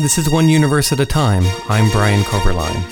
This is One Universe at a Time. I'm Brian Koberlein.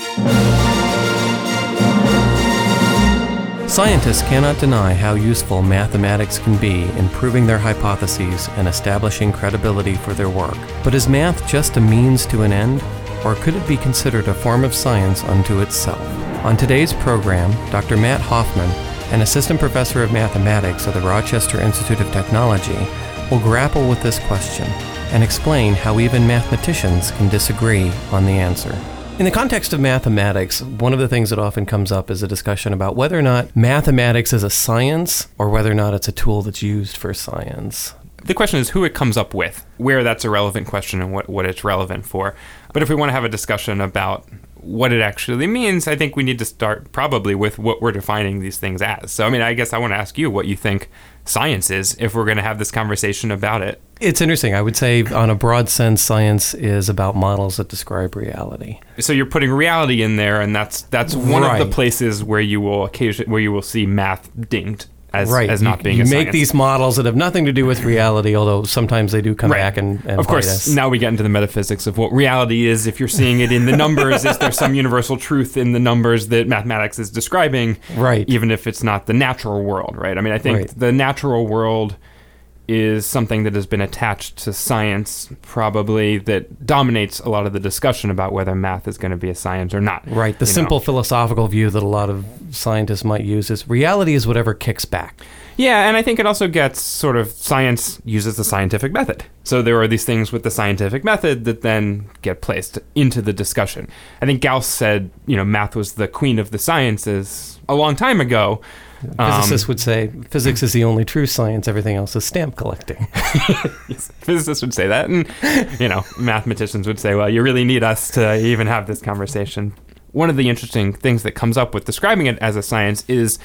Scientists cannot deny how useful mathematics can be in proving their hypotheses and establishing credibility for their work. But is math just a means to an end? Or could it be considered a form of science unto itself? On today's program, Dr. Matt Hoffman, an assistant professor of mathematics at the Rochester Institute of Technology, will grapple with this question and explain how even mathematicians can disagree on the answer. In the context of mathematics, one of the things that often comes up is a discussion about whether or not mathematics is a science or whether or not it's a tool that's used for science. The question is who it comes up with, where that's a relevant question and what, what it's relevant for. But if we want to have a discussion about what it actually means, I think we need to start probably with what we're defining these things as. So, I mean, I guess I want to ask you what you think science is if we're going to have this conversation about it. It's interesting. I would say, on a broad sense, science is about models that describe reality. So you're putting reality in there, and that's that's one Right. of the places where you will occasion where you will see math dinged as right. as not being you a make science. these models that have nothing to do with reality, although sometimes they do come Right. back and, and of course, us. now we get into the metaphysics of what reality is. If you're seeing it in the numbers, is there some universal truth in the numbers that mathematics is describing? Right. Even if it's not the natural world, right? I mean, I think Right. the natural world is something that has been attached to science, probably that dominates a lot of the discussion about whether math is going to be a science or not. Right. The you know? simple philosophical view that a lot of scientists might use is reality is whatever kicks back. Yeah, and I think it also gets sort of science uses the scientific method. So there are these things with the scientific method that then get placed into the discussion. I think Gauss said, you know, math was the queen of the sciences a long time ago. Um, Physicists would say physics is the only true science, everything else is stamp collecting. physicists would say that, and you know, mathematicians would say, "Well, you really need us to even have this conversation." One of the interesting things that comes up with describing it as a science is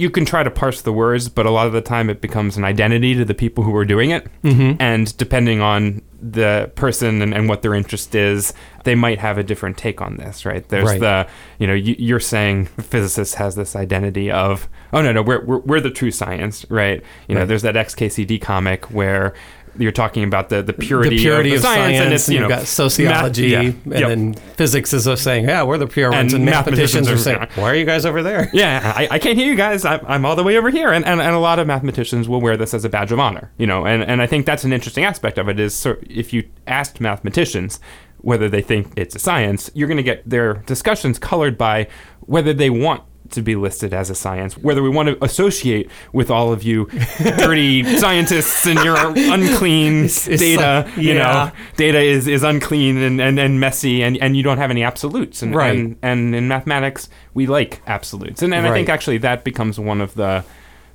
you can try to parse the words, but a lot of the time it becomes an identity to the people who are doing it, Mm-hmm. and depending on the person and, and what their interest is, they might have a different take on this. Right? There's Right. the you know you, you're saying physicist has this identity of oh no no we're we're, we're the true science, right? You know, there's that XKCD comic where you're talking about the, the purity, the purity of, of, the science, and it's you you've know got sociology, math- yeah, and yep. then physics is saying, yeah, we're the pure ones, And and mathematicians, mathematicians are are- saying, why are you guys over there? yeah, I, I can't hear you guys. I'm, I'm all the way over here. And, and, and a lot of mathematicians will wear this as a badge of honor, you know, and, and I think that's an interesting aspect of it is so if you asked mathematicians whether they think it's a science, you're going to get their discussions colored by whether they want to be listed as a science, whether we want to associate with all of you dirty scientists and your unclean It's- it's data, like- you yeah. know, data is, is unclean and, and, and messy and, and you don't have any absolutes. And, Right. and, and in mathematics, we like absolutes. And, and I think actually that becomes one of the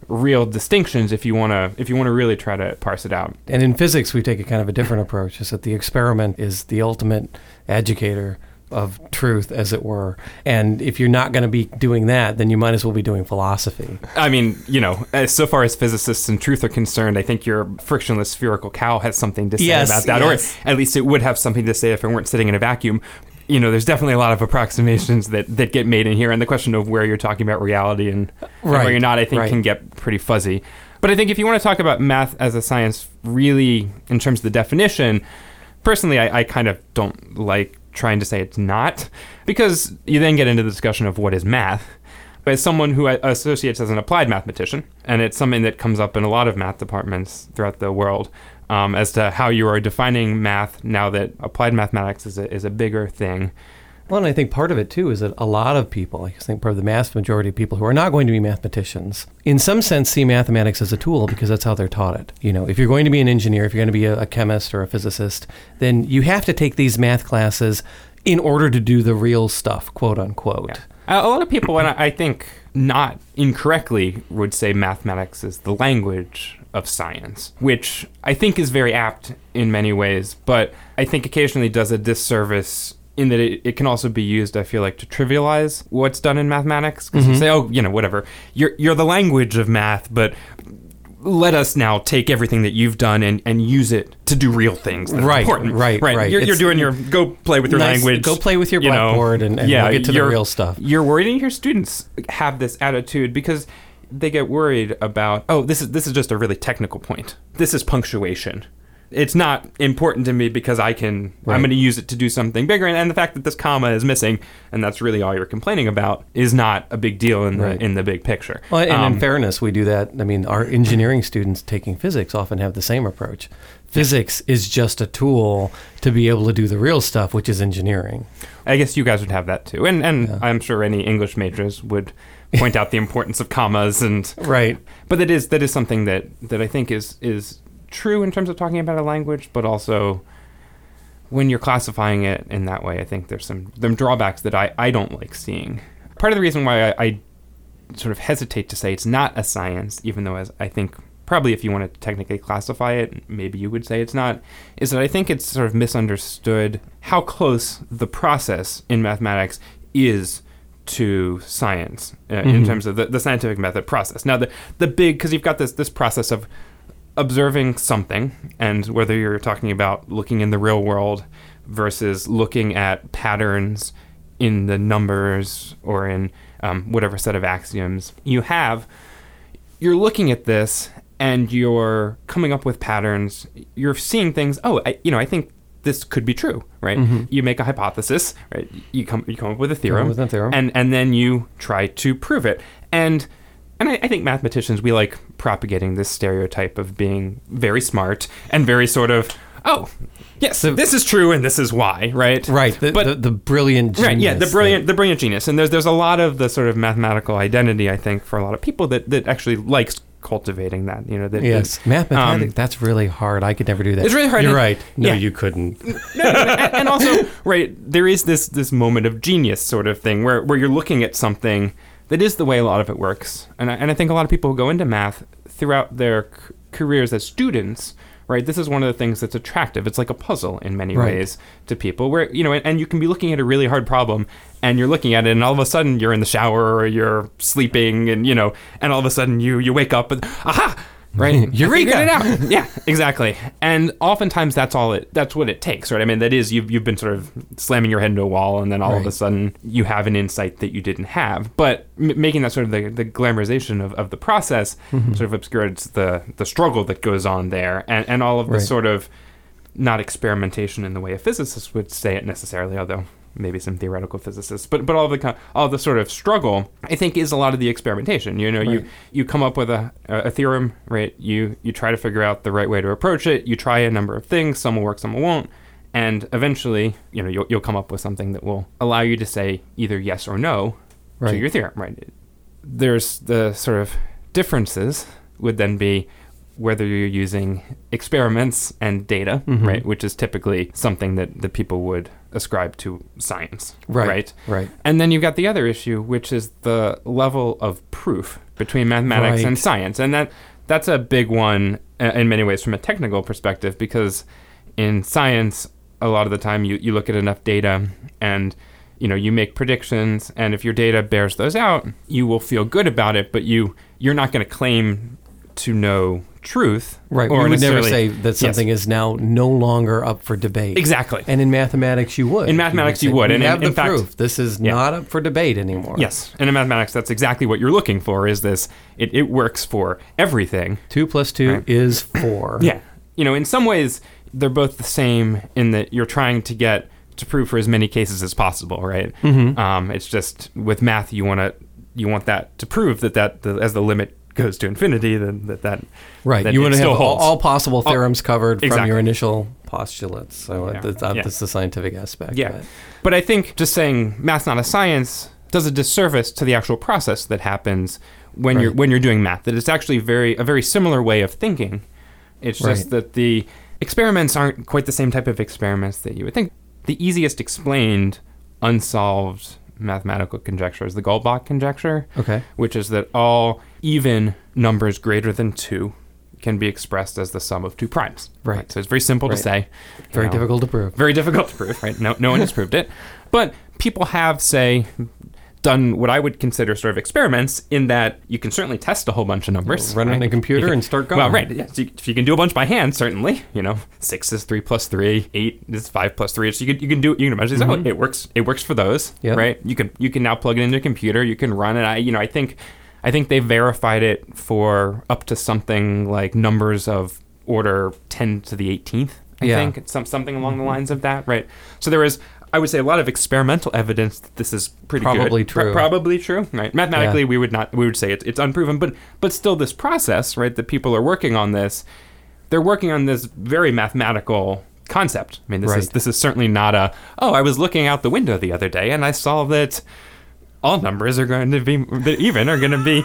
real distinctions if you want to if you want to really try to parse it out. And in physics, we take a kind of a different approach, is that the experiment is the ultimate educator of truth, as it were. And if you're not going to be doing that, then you might as well be doing philosophy. I mean, you know, as so far as physicists and truth are concerned, I think your frictionless spherical cow has something to say Yes, about that, yes. or at least it would have something to say if it weren't sitting in a vacuum. You know, there's definitely a lot of approximations that, that get made in here, and the question of where you're talking about reality and, and Right, where you're not, I think, right. can get pretty fuzzy. But I think if you want to talk about math as a science, really, in terms of the definition, personally, I, I kind of don't like trying to say it's not, because you then get into the discussion of what is math. As someone who associates as an applied mathematician, and it's something that comes up in a lot of math departments throughout the world, um, as to how you are defining math now that applied mathematics is a, is a bigger thing. Well, and I think part of it too is that a lot of people, I think part of the mass majority of people who are not going to be mathematicians, in some sense see mathematics as a tool because that's how they're taught it. You know, if you're going to be an engineer, if you're going to be a, a chemist or a physicist, then you have to take these math classes in order to do the real stuff, quote unquote. A a lot of people, and I think not incorrectly, would say mathematics is the language of science, which I think is very apt in many ways, but I think occasionally does a disservice in that it, it can also be used, I feel like, to trivialize what's done in mathematics. Because you mm-hmm. say, oh, you know, whatever, you're, you're the language of math, but let us now take everything that you've done and, and use it to do real things that Right, important. right, right. You're, you're doing your go play with your Nice- language. go play with your you know. blackboard and- and we'll get to the real stuff. You're worried, and your students have this attitude because they get worried about oh this is this is just a really technical point. This is punctuation. It's not important to me because I can Right. I'm going to use it to do something bigger and, and the fact that this comma is missing and that's really all you're complaining about is not a big deal in the Right. in the big picture. Well, and Um, in fairness, we do that. I mean, our engineering students taking physics often have the same approach. Physics is just a tool to be able to do the real stuff, which is engineering. I guess you guys would have that too. And and Yeah. I'm sure any English majors would point out the importance of commas and Right. but that is that is something that that I think is is true in terms of talking about a language, but also when you're classifying it in that way, I think there's some some drawbacks that I, I don't like seeing. Part of the reason why I, I sort of hesitate to say it's not a science, even though as I think probably if you want to technically classify it, maybe you would say it's not, is that I think it's sort of misunderstood how close the process in mathematics is to science uh, in Mhm. terms of the, the scientific method process. Now the the big because you've got this this process of observing something and whether you're talking about looking in the real world versus looking at patterns in the numbers or in um, whatever set of axioms you have you're looking at this and you're coming up with patterns. You're seeing things. Oh I, you know i think this could be true right? Mhm. you make a hypothesis right? You come you come up with a theorem with a theorem. and and then you try to prove it. And and I, I think mathematicians we like propagating this stereotype of being very smart and very sort of oh yes this is true and this is why right Right. The, But- the, the brilliant genius. Right, yeah, the brilliant, the brilliant genius, and there's there's a lot of the sort of mathematical identity, I think, for a lot of people that, that actually likes cultivating that. You know, that Yes. that- Mathematics, um, that's really hard. I could never do that. It's really hard You're to- right. No, yeah. you couldn't. no, no, and, and also, right, there is this this moment of genius sort of thing where where you're looking at something that is the way a lot of it works, and I, and I think a lot of people who go into math throughout their c- careers as students. Right, this is one of the things that's attractive. It's like a puzzle in many Right. ways to people, where you know, and, and you can be looking at a really hard problem, and you're looking at it, and all of a sudden you're in the shower or you're sleeping, and you know, and all of a sudden you you wake up and aha, right, Eureka! figured it out. yeah, exactly. And oftentimes that's all it that's what it takes, right? I mean, that is you've you've been sort of slamming your head into a wall, and then all of a sudden you have an insight that you didn't have. But m- making that sort of the, the glamorization of, of the process Mm-hmm. sort of obscures the the struggle that goes on there, and and all of the Right. sort of not experimentation in the way a physicist would say it necessarily, although maybe some theoretical physicists, but but all the all the sort of struggle, I think, is a lot of the experimentation. You know, you Right. you come up with a a theorem, right? You you try to figure out the right way to approach it. You try a number of things. Some will work, some won't. And eventually, you know, you'll, you'll come up with something that will allow you to say either yes or no to your theorem, right? There's the sort of differences would then be whether you're using experiments and data, Mhm. right, which is typically something that, that people would ascribe to science, Right. right? Right. And then you've got the other issue, which is the level of proof between mathematics and science, and that that's a big one uh, in many ways from a technical perspective because in science, a lot of the time you, you look at enough data and you know you make predictions, and if your data bears those out, you will feel good about it, but you you're not going to claim to know truth, Right. Or you would never say that something is now no longer up for debate. exactly. And in mathematics, you would. In mathematics, you say, would, and have in the fact- proof. This is Yeah. not up for debate anymore. Yes, and in mathematics, that's exactly what you're looking for. Is this? It, it works for everything. Two plus two Right. is four. Yeah. You know, in some ways, they're both the same in that you're trying to get to prove for as many cases as possible, right? Mhm. Um, it's just with math, you want to you want that to prove that that the, as the limit goes to infinity, then that that Right. that you want to have all, all possible theorems covered from your initial postulates. So Yeah. that's, uh, Yeah. the scientific aspect. Yeah. it. But I think just saying math's not a science does a disservice to the actual process that happens when you're when you're doing math. That it's actually very a very similar way of thinking. It's just Right. that the experiments aren't quite the same type of experiments that you would think. The easiest explained unsolved mathematical conjecture is the Goldbach conjecture, Okay. which is that all even numbers greater than 2 can be expressed as the sum of two primes. Right. So it's very simple Right. to say. Very know difficult to prove. very difficult to prove, right? No, no one has proved it. But people have, say, done what I would consider sort of experiments in that you can certainly test a whole bunch of numbers. Run it right? on a computer can- and start going. Well, right. Yeah. So you, if you can do a bunch by hand, certainly, you know, six is three plus three, eight is five plus three. So you can you can do you can imagine Mhm. it works. It works for those, Yep. right? You can you can now plug it into a computer. You can run it. I you know I think I think they verified it for up to something like numbers of order 10 to the 18th, I Yeah. think. Some, something along the mm-hmm. lines of that, right? So there is, I would say, a lot of experimental evidence that this is pretty Probably good. True. probably true, right? Mathematically, Yeah. we would not, we would say it's, it's unproven, but but still, this process, right? That people are working on this, they're working on this very mathematical concept. I mean, this is this is certainly not a oh, I was looking out the window the other day and I saw that all numbers are going to be even are going to be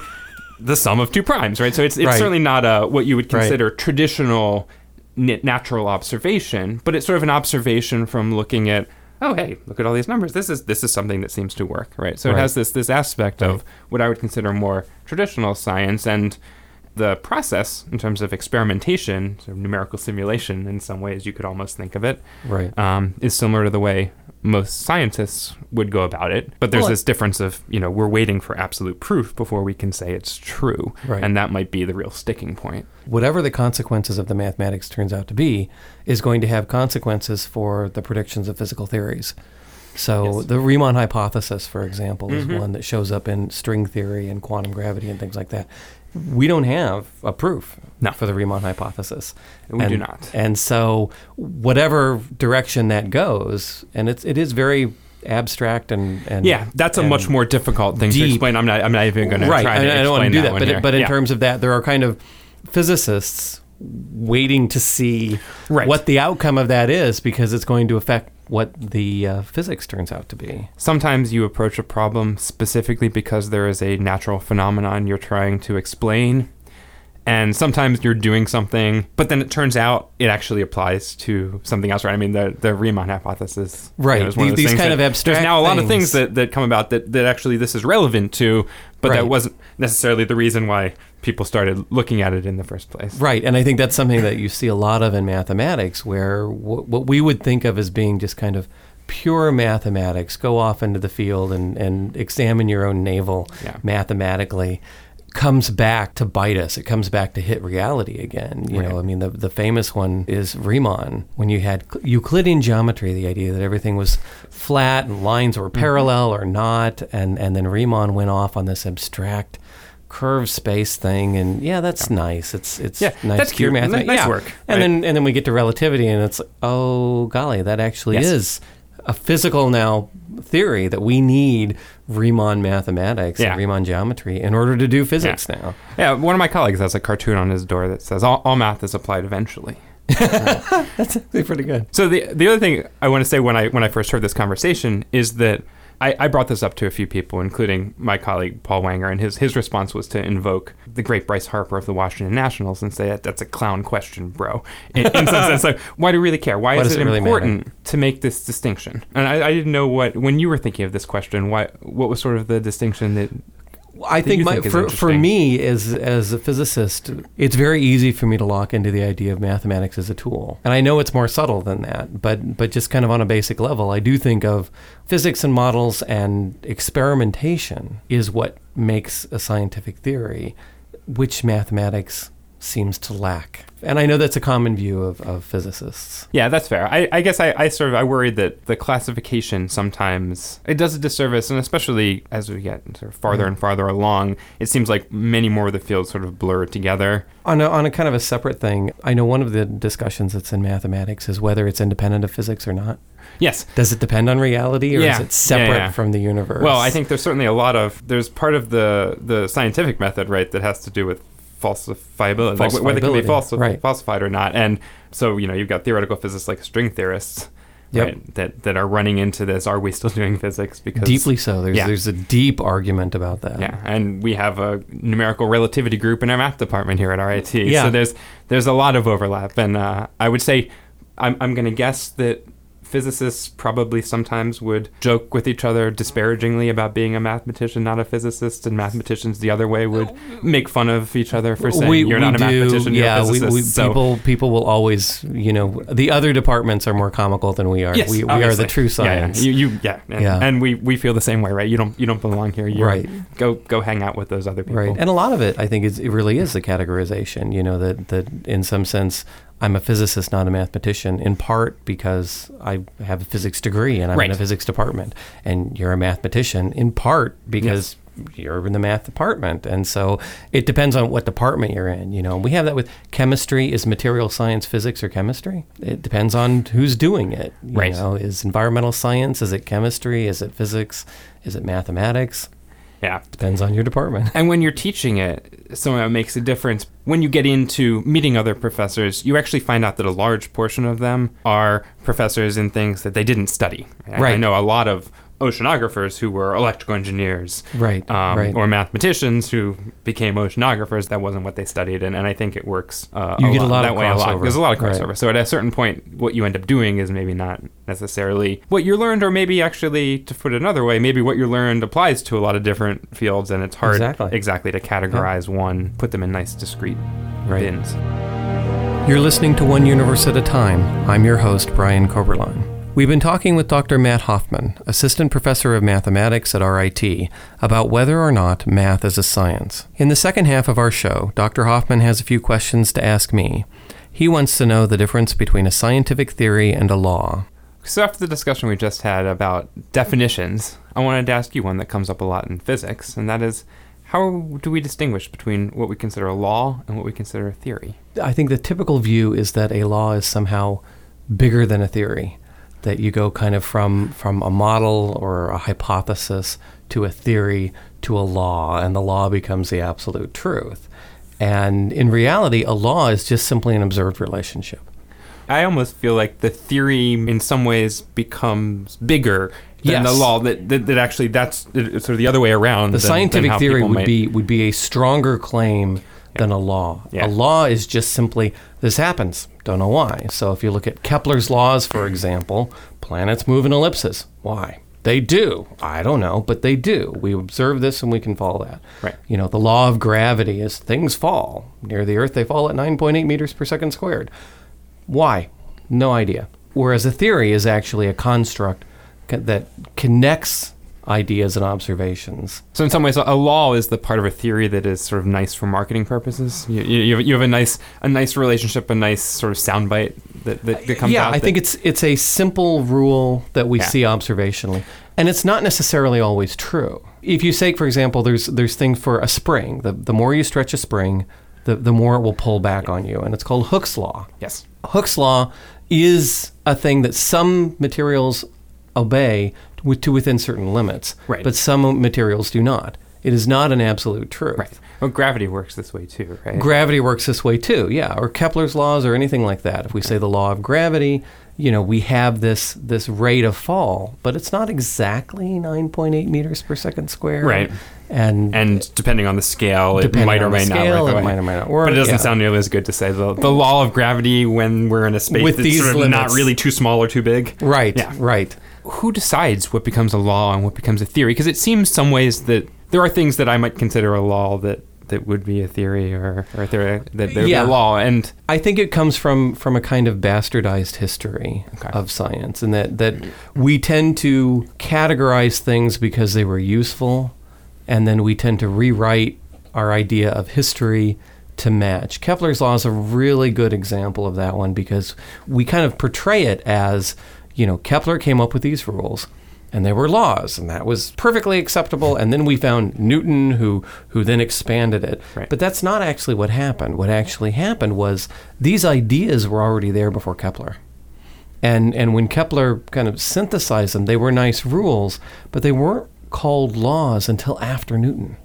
the sum of two primes, right? So it's it's Right. certainly not a what you would Right. consider traditional natural observation, but it's sort of an observation from looking at oh hey look at all these numbers this is this is something that seems to work right so Right. it has this this aspect of what i would consider more traditional science and the process in terms of experimentation sort of numerical simulation in some ways you could almost think of it Right. um, is similar to the way most scientists would go about it. But there's Well, this difference of, you know, we're waiting for absolute proof before we can say it's true. Right. And that might be the real sticking point. whatever the consequences of the mathematics turns out to be is going to have consequences for the predictions of physical theories. So Yes. the Riemann hypothesis, for example, is Mhm. one that shows up in string theory and quantum gravity and things like that. We don't have a proof No. for the Riemann hypothesis. We do not. And so whatever direction that goes, and it's it is very abstract and, and Yeah, that's a much more difficult thing to explain. I'm not. I'm not even going to right. try to I, I don't want to do that, one but here. but in Yeah. terms of that, there are kind of physicists waiting to see Right. what the outcome of that is because it's going to affect what the uh, physics turns out to be. Sometimes you approach a problem specifically because there is a natural phenomenon you're trying to explain. And sometimes you're doing something, but then it turns out it actually applies to something else, right? I mean, the, the Riemann hypothesis. you Right. know, is one These- kind of abstract There's now a lot of things that, that come about that, that actually this is relevant to, but that wasn't necessarily the reason why people started looking at it in the first place. Right, and I think that's something that you see a lot of in mathematics, where w- what we would think of as being just kind of pure mathematics, go off into the field and, and examine your own navel Yeah. mathematically, comes back to bite us. It comes back to hit reality again. You know, I mean, the, the famous one is Riemann, when you had Euclidean geometry, the idea that everything was flat and lines were Mm-hmm. parallel or not, and, and then Riemann went off on this abstract curved space thing and yeah that's nice it's it's Yeah, nice that's cute. math Ni- nice yeah. work, and right? then and then we get to relativity and it's like oh golly that actually Yes. is a physical now theory that we need Riemann mathematics Yeah. and Riemann geometry in order to do physics now Yeah, one of my colleagues has a cartoon on his door that says, all, all math is applied eventually. that's actually pretty good So the the other thing I want to say when I when I first heard this conversation is that I, I brought this up to a few people, including my colleague Paul Wanger, and his his response was to invoke the great Bryce Harper of the Washington Nationals and say that that's a clown question, bro. In, in some sense, like why do we really care? Why, is it, it really important to make this distinction? And I, I didn't know what when you were thinking of this question, why what was sort of the distinction that I think, my, think for, for me as as a physicist, it's very easy for me to lock into the idea of mathematics as a tool. And I know it's more subtle than that, but but just kind of on a basic level, I do think of physics and models and experimentation is what makes a scientific theory, which mathematics seems to lack. And I know that's a common view of, of physicists. Yeah, that's fair. I, I guess I, I sort of I worried that the classification sometimes it does a disservice, and especially as we get sort of farther mm-hmm. and farther along, it seems like many more of the fields sort of blur together. On a, on a kind of a separate thing, I know one of the discussions that's in mathematics is whether it's independent of physics or not. Yes. Does it depend on reality or Yeah. is it Yeah, separate yeah. from the universe? Well, I think there's certainly a lot of there's part of the the scientific method, right, that has to do with falsifiability, like whether it can be falsi- right. falsified or not. And so you know you've got theoretical physicists like string theorists. Yep. Right, that that are running into this. Are we still doing physics? Because deeply so. There's Yeah. there's a deep argument about that. Yeah, and we have a numerical relativity group in our math department here at RIT. Yeah. So there's there's a lot of overlap, and uh, I would say I'm I'm going to guess that physicists probably sometimes would joke with each other disparagingly about being a mathematician, not a physicist, and mathematicians the other way would make fun of each other for saying we, you're we not a do, mathematician, you're yeah, a physicist. we, we, so, people people will always, you know, the other departments are more comical than we are. yes, we, we are the true Yeah, yeah. science. You, you, yeah, and, Yeah. and we, we feel the same way, right? You don't you don't belong here. You Right. Go go hang out with those other people. Right, and a lot of it, I think, is it really is the categorization. You know, that that in some sense, I'm a physicist, not a mathematician. In part because I have a physics degree and I'm in a physics department, and you're a mathematician. In part because you're in the math department. And so it depends on what department you're in. You know, we have that with chemistry. Is material science physics or chemistry? It depends on who's doing it. You Right. know, is environmental science? Is it chemistry? Is it physics? Is it mathematics? Yeah. Depends on your department. And when you're teaching it, somehow it makes a difference. When you get into meeting other professors, you actually find out that a large portion of them are professors in things that they didn't study. Right. I know a lot of oceanographers who were electrical engineers. Right, Um, right. Or mathematicians who became oceanographers. That wasn't what they studied. And, and I think it works uh, You get a lot, lot that of way a lot. There's a lot of Right. crossover. So at a certain point, what you end up doing is maybe not necessarily what you learned, or maybe actually, to put it another way, maybe what you learned applies to a lot of different fields, and it's hard Exactly. exactly to categorize one, put them in nice, discrete Right. bins. You're listening to One Universe at a Time. I'm your host, Brian Koberlein. We've been talking with Dr. Matt Hoffman, Assistant Professor of Mathematics at RIT, about whether or not math is a science. In the second half of our show, Dr. Hoffman has a few questions to ask me. He wants to know the difference between a scientific theory and a law. So after the discussion we just had about definitions, I wanted to ask you one that comes up a lot in physics, and that is, how do we distinguish between what we consider a law and what we consider a theory? I think the typical view is that a law is somehow bigger than a theory, that you go kind of from, from a model or a hypothesis to a theory to a law, and the law becomes the absolute truth. And in reality, a law is just simply an observed relationship. I almost feel like the theory, in some ways, becomes bigger than the law. That, that that actually that's sort of the other way around. The than- than scientific how theory would might- be would be a stronger claim than a law. Yeah. A law is just simply this happens. Don't know why. So if you look at Kepler's laws, for example, planets move in ellipses. Why? They do. I don't know, but they do. We observe this and we can follow that. Right. You know, the law of gravity is things fall. Near the Earth, they fall at 9.8 meters per second squared. Why? No idea. Whereas a theory is actually a construct that connects ideas and observations. So in some ways, a law is the part of a theory that is sort of nice for marketing purposes. You, you, you have- a nice a nice relationship, a nice sort of soundbite that, that, that comes yeah, out. I think it's it's a simple rule that we Yeah. see observationally, and it's not necessarily always true. If you say, for example, there's there's things for a spring. The the more you stretch a spring, the the more it will pull back on you, and it's called Hooke's law. yes. Hooke's law is a thing that some materials obey to, to within certain limits, Right. but some materials do not. It is not an absolute truth. Right. Well, gravity works this way too, right? Gravity works this way too, yeah, or Kepler's laws or anything like that. If we say the law of gravity, you know, we have this this rate of fall, but it's not exactly 9.8 meters per second squared. Right. And, and depending on the scale, it might or may scale, not work. it might or might not work, But it doesn't yeah. sound nearly as good to say the, the law of gravity when we're in a space With that's these sort of not really too small or too big. right, Yeah. right. Who decides what becomes a law and what becomes a theory? Because it seems some ways that there are things that I might consider a law that, that would be a theory or, or a theory that they're Yeah. law. And I think it comes from from a kind of bastardized history Okay. of science, and that that we tend to categorize things because they were useful, and then we tend to rewrite our idea of history to match. Kepler's law is a really good example of that one because we kind of portray it as, you know, Kepler came up with these rules and they were laws and that was perfectly acceptable and then we found Newton who who then expanded it. Right. But that's not actually what happened. What actually happened was these ideas were already there before Kepler. And and when Kepler kind of synthesized them, they were nice rules, but they weren't called laws until after Newton.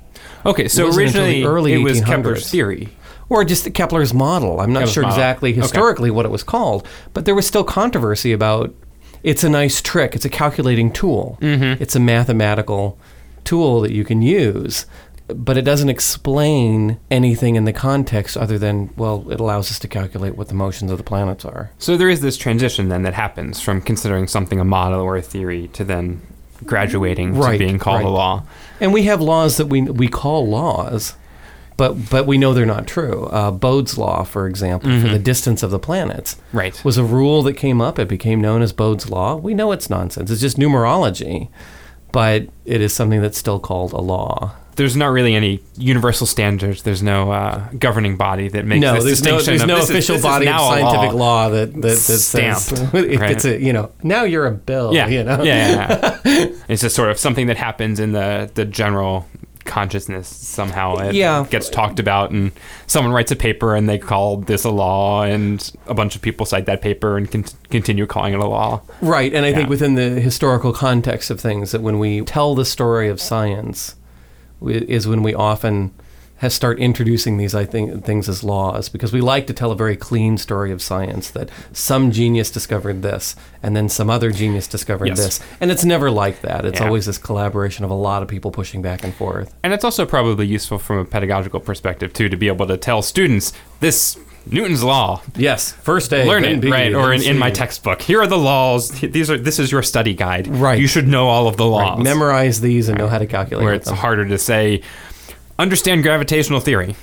okay, so wasn't until the originally early it was 1800s. Kepler's theory. Or just Kepler's model. I'm not Kepler's sure model. exactly Okay. historically what it was called, but there was still controversy about it's a nice trick. It's a calculating tool. Mm-hmm. It's a mathematical tool that you can use, but it doesn't explain anything in the context other than, well, it allows us to calculate what the motions of the planets are. So there is this transition then that happens from considering something a model or a theory to then graduating to being called a law. And we have laws that we we call laws, but but we know they're not true. Uh, Bode's law, for example, for the distance of the planets, Right. was a rule that came up. It became known as Bode's law. We know it's nonsense. It's just numerology, but it is something that's still called a law. There's not really any universal standards. There's no uh, governing body that makes no, this there's no distinction. there's of no official is body of scientific law. law, that that, that says Stamped, if right? it's a you know now you're a bill. Yeah, you know. yeah, yeah, yeah. it's just sort of something that happens in the the general consciousness somehow. It Yeah. gets talked about, and someone writes a paper and they call this a law, and a bunch of people cite that paper and con- continue calling it a law. Right, and I think within the historical context of things, that when we tell the story of science, is when we often has start introducing these I think things as laws because we like to tell a very clean story of science that some genius discovered this and then some other genius discovered Yes. this and it's never like that it's Yeah. always this collaboration of a lot of people pushing back and forth And it's also probably useful from a pedagogical perspective too to be able to tell students this Newton's law. yes first day. Learn it, right? Or in, in my textbook, here are the laws. These are this is your study guide. Right. You should know all of the laws. Right, memorize these and know how to calculate where it's them. harder to say, understand gravitational theory.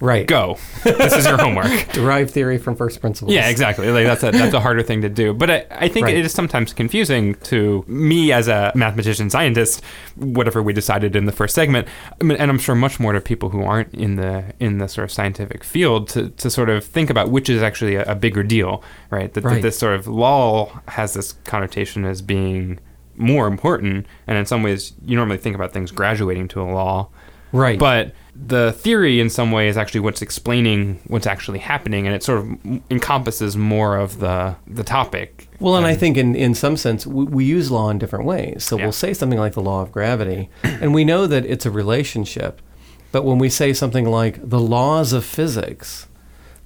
right Go. this is your homework. derive theory from first principles Yeah, exactly. Like that's a that's a harder thing to do. But I, I think Right. it is sometimes confusing to me as a mathematician scientist, whatever we decided in the first segment, I mean, and I'm sure much more to people who aren't in the in the sort of scientific field to, to sort of think about which is actually a, a bigger deal, right? That, that this sort of law has this connotation as being more important, and in some ways you normally think about things graduating to a law. Right But the theory, in some way, is actually what's explaining what's actually happening, and it sort of encompasses more of the the topic. Well, and I think in, in some sense, we, we use law in different ways. So Yeah. we'll say something like the law of gravity, and we know that it's a relationship. But when we say something like the laws of physics,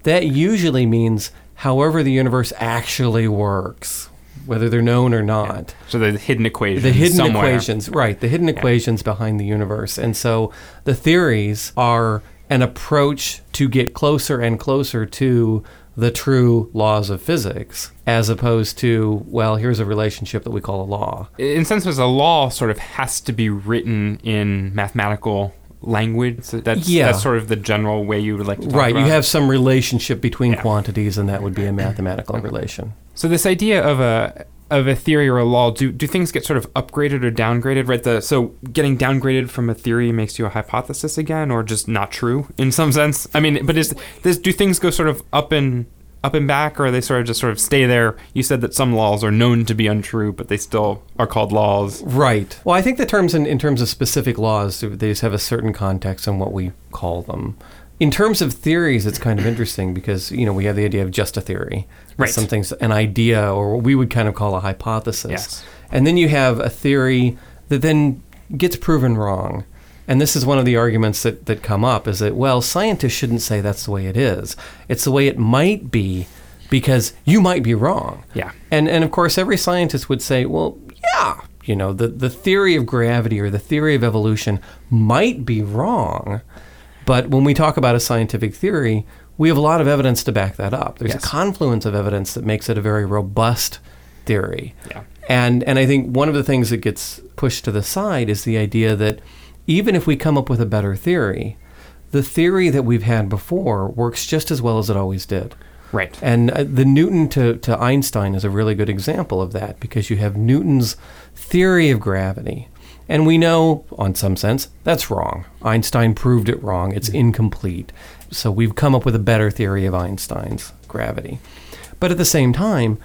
that usually means however the universe actually works, whether they're known or not. So the hidden equation. The hidden somewhere. equations, right? The hidden equations behind the universe. And so the theories are an approach to get closer and closer to the true laws of physics, as opposed to, well, here's a relationship that we call a law. In some sense, a law sort of has to be written in mathematical language. So that's Yeah. that's sort of the general way you would like to talk Right, you have some relationship between Yeah. quantities, and that would be a mathematical mm-hmm. relation. So this idea of a of a theory or a law, do do things get sort of upgraded or downgraded? Right. The so getting downgraded from a theory makes you a hypothesis again, or just not true in some sense. I mean, but is this do things go sort of up and up and back, or are they sort of just sort of stay there? You said that some laws are known to be untrue, but they still are called laws. Right. Well, I think the terms in, in terms of specific laws, they just have a certain context on what we call them. In terms of theories, it's kind of interesting because you know we have the idea of just a theory, Right. Something's an idea, or what we would kind of call a hypothesis. Yes. And then you have a theory that then gets proven wrong. And this is one of the arguments that, that come up is that, well, scientists shouldn't say that's the way it is. It's the way it might be because you might be wrong. Yeah. And and of course every scientist would say, well, yeah, you know, the, the theory of gravity or the theory of evolution might be wrong. But when we talk about a scientific theory, we have a lot of evidence to back that up. There's Yes. a confluence of evidence that makes it a very robust theory. Yeah. And and I think one of the things that gets pushed to the side is the idea that even if we come up with a better theory, the theory that we've had before works just as well as it always did. Right. And uh, the Newton to, to Einstein is a really good example of that because you have Newton's theory of gravity. And we know, on some sense, that's wrong. Einstein proved it wrong. It's mm-hmm. incomplete. So we've come up with a better theory of Einstein's gravity. But at the same time,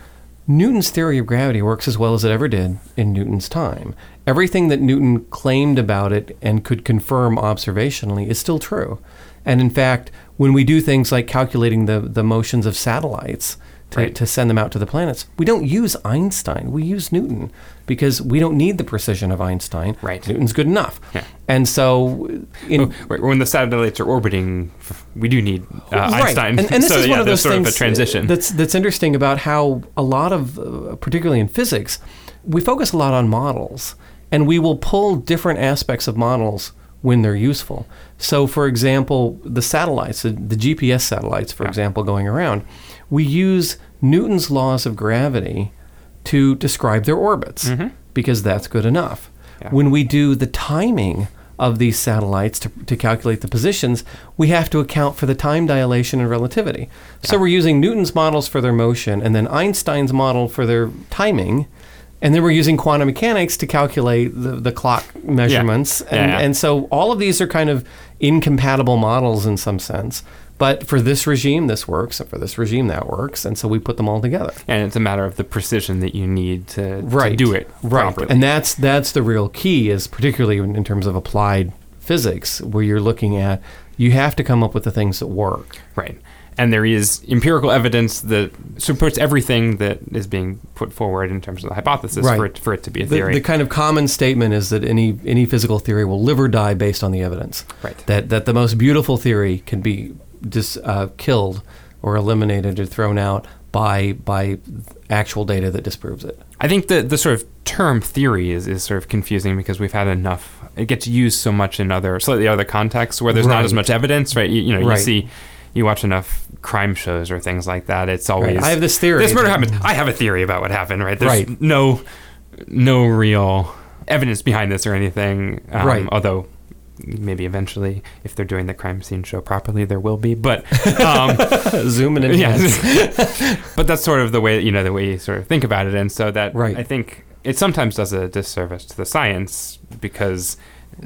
Newton's theory of gravity works as well as it ever did in Newton's time. Everything that Newton claimed about it and could confirm observationally is still true. And in fact, when we do things like calculating the, the motions of satellites to, Right. to send them out to the planets, we don't use Einstein, we use Newton because we don't need the precision of Einstein. Right. Newton's good enough. Yeah. And so, in, Right, When the satellites are orbiting, we do need uh, Right. Einstein. And, and this so, is yeah, one of those sort things of a transition. That's that's interesting about how a lot of, uh, particularly in physics, we focus a lot on models, and we will pull different aspects of models when they're useful. So, for example, the satellites, the, the GPS satellites, for Yeah. example, going around, we use Newton's laws of gravity to describe their orbits mm-hmm. because that's good enough. Yeah. When we do the timing of these satellites to, to calculate the positions, we have to account for the time dilation and relativity. So we're using Newton's models for their motion and then Einstein's model for their timing. And then we're using quantum mechanics to calculate the, the clock measurements. Yeah, And, yeah. and so all of these are kind of incompatible models in some sense. But for this regime, this works, and for this regime, that works. And so we put them all together. and it's a matter of the precision that you need to, to do it right properly. and that's that's the real key is particularly in, terms of applied physics, where you're looking at, you have to come up with the things that work. Right. And there is empirical evidence that supports everything that is being put forward in terms of the hypothesis Right. for, it, for it to be a The, theory. the kind of common statement is that any any physical theory will live or die based on the evidence. Right. That that the most beautiful theory can be dis, uh, killed or eliminated or thrown out by by actual data that disproves it. I think the the sort of term theory is, is sort of confusing because we've had enough. It gets used so much in other slightly other contexts where there's not as much evidence, right? You, you know, you see, you watch enough crime shows or things like that. It's always I have this theory. This murder happened. I have a theory about what happened. Right? There's Right. no no real evidence behind this or anything. Um, Right. Although. Maybe eventually, if they're doing the crime scene show properly, there will be. But um, Zooming in. Yes. but that's sort of the way you know the way you sort of think about it, and so that Right. I think it sometimes does a disservice to the science because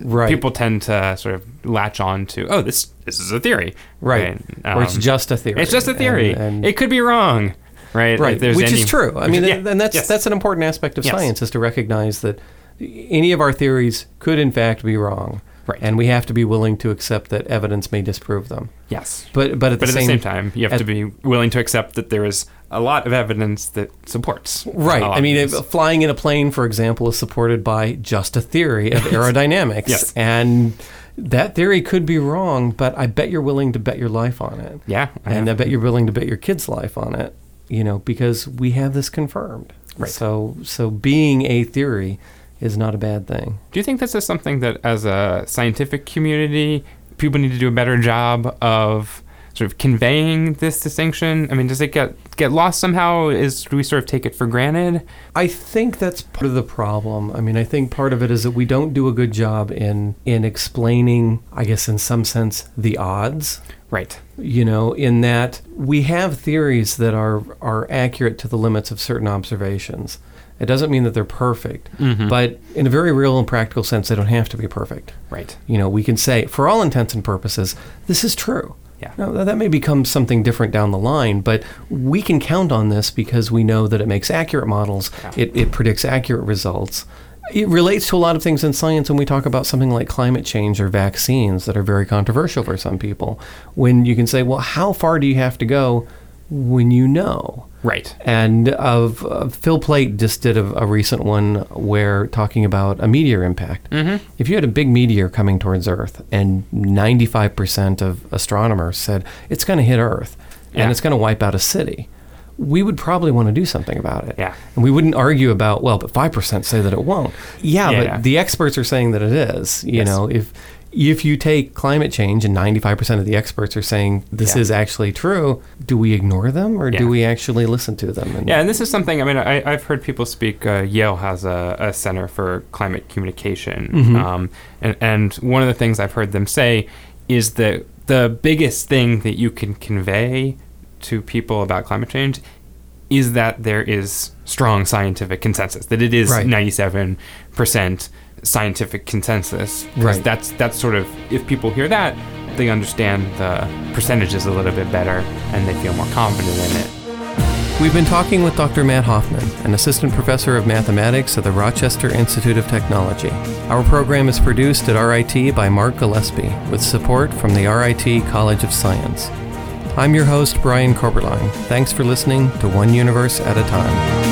Right. people tend to sort of latch on to oh this this is a theory Right. or it's Um, just a theory. it's just a theory And, and- it could be wrong right right, there's which any- is true. I mean, Yeah. and that's Yes. that's an important aspect of Yes. science is to recognize that any of our theories could in fact be wrong. Right. And we have to be willing to accept that evidence may disprove them. yes But but at, but the, at same, the same time you have at- to be willing to accept that there is a lot of evidence that supports Right. I mean, if flying in a plane, for example, is supported by just a theory of aerodynamics. Yes. And that theory could be wrong, but I bet you're willing to bet your life on it. yeah I And I bet you're willing to bet your kid's life on it, you know, because we have this confirmed. Right. So so being a theory is not a bad thing. Do you think this is something that, as a scientific community, people need to do a better job of sort of conveying this distinction? I mean, does it get get lost somehow? Is do we sort of take it for granted? I think that's part of the problem. I mean, I think part of it is that we don't do a good job in in explaining, I guess in some sense, the odds. Right. you know, in that we have theories that are are accurate to the limits of certain observations. It doesn't mean that they're perfect, Mhm. but in a very real and practical sense, they don't have to be perfect. Right. You know, we can say, for all intents and purposes, this is true. Yeah. Now, that may become something different down the line, but we can count on this because we know that it makes accurate models, Yeah. it, it predicts accurate results. It relates to a lot of things in science when we talk about something like climate change or vaccines that are very controversial for some people. When you can say, well, how far do you have to go when you know? Right. And of uh, Phil Plait just did a, a recent one where talking about a meteor impact. Mm-hmm. If you had a big meteor coming towards Earth and 95% of astronomers said it's going to hit Earth Yeah. and it's going to wipe out a city, we would probably want to do something about it. Yeah. And we wouldn't argue about, well, but 5% say that it won't. Yeah, Yeah, but yeah. the experts are saying that it is. You Yes. know, if if you take climate change and 95% of the experts are saying this Yeah. is actually true, do we ignore them or Yeah. do we actually listen to them? And Yeah, and this is something. I mean, I, I've heard people speak. Uh, Yale has a, a center for climate communication, Mhm. um, and, and one of the things I've heard them say is that the biggest thing that you can convey to people about climate change is that there is strong scientific consensus. That it is Right. ninety-seven percent scientific consensus. Right. That's that's sort of if people hear that, they understand the percentages a little bit better, and they feel more confident in it. We've been talking with Dr. Matt Hoffman, an assistant professor of mathematics at the Rochester Institute of Technology. Our program is produced at RIT by Mark Gillespie with support from the RIT College of Science. I'm your host, Brian Koberlein. Thanks for listening to One Universe at a Time.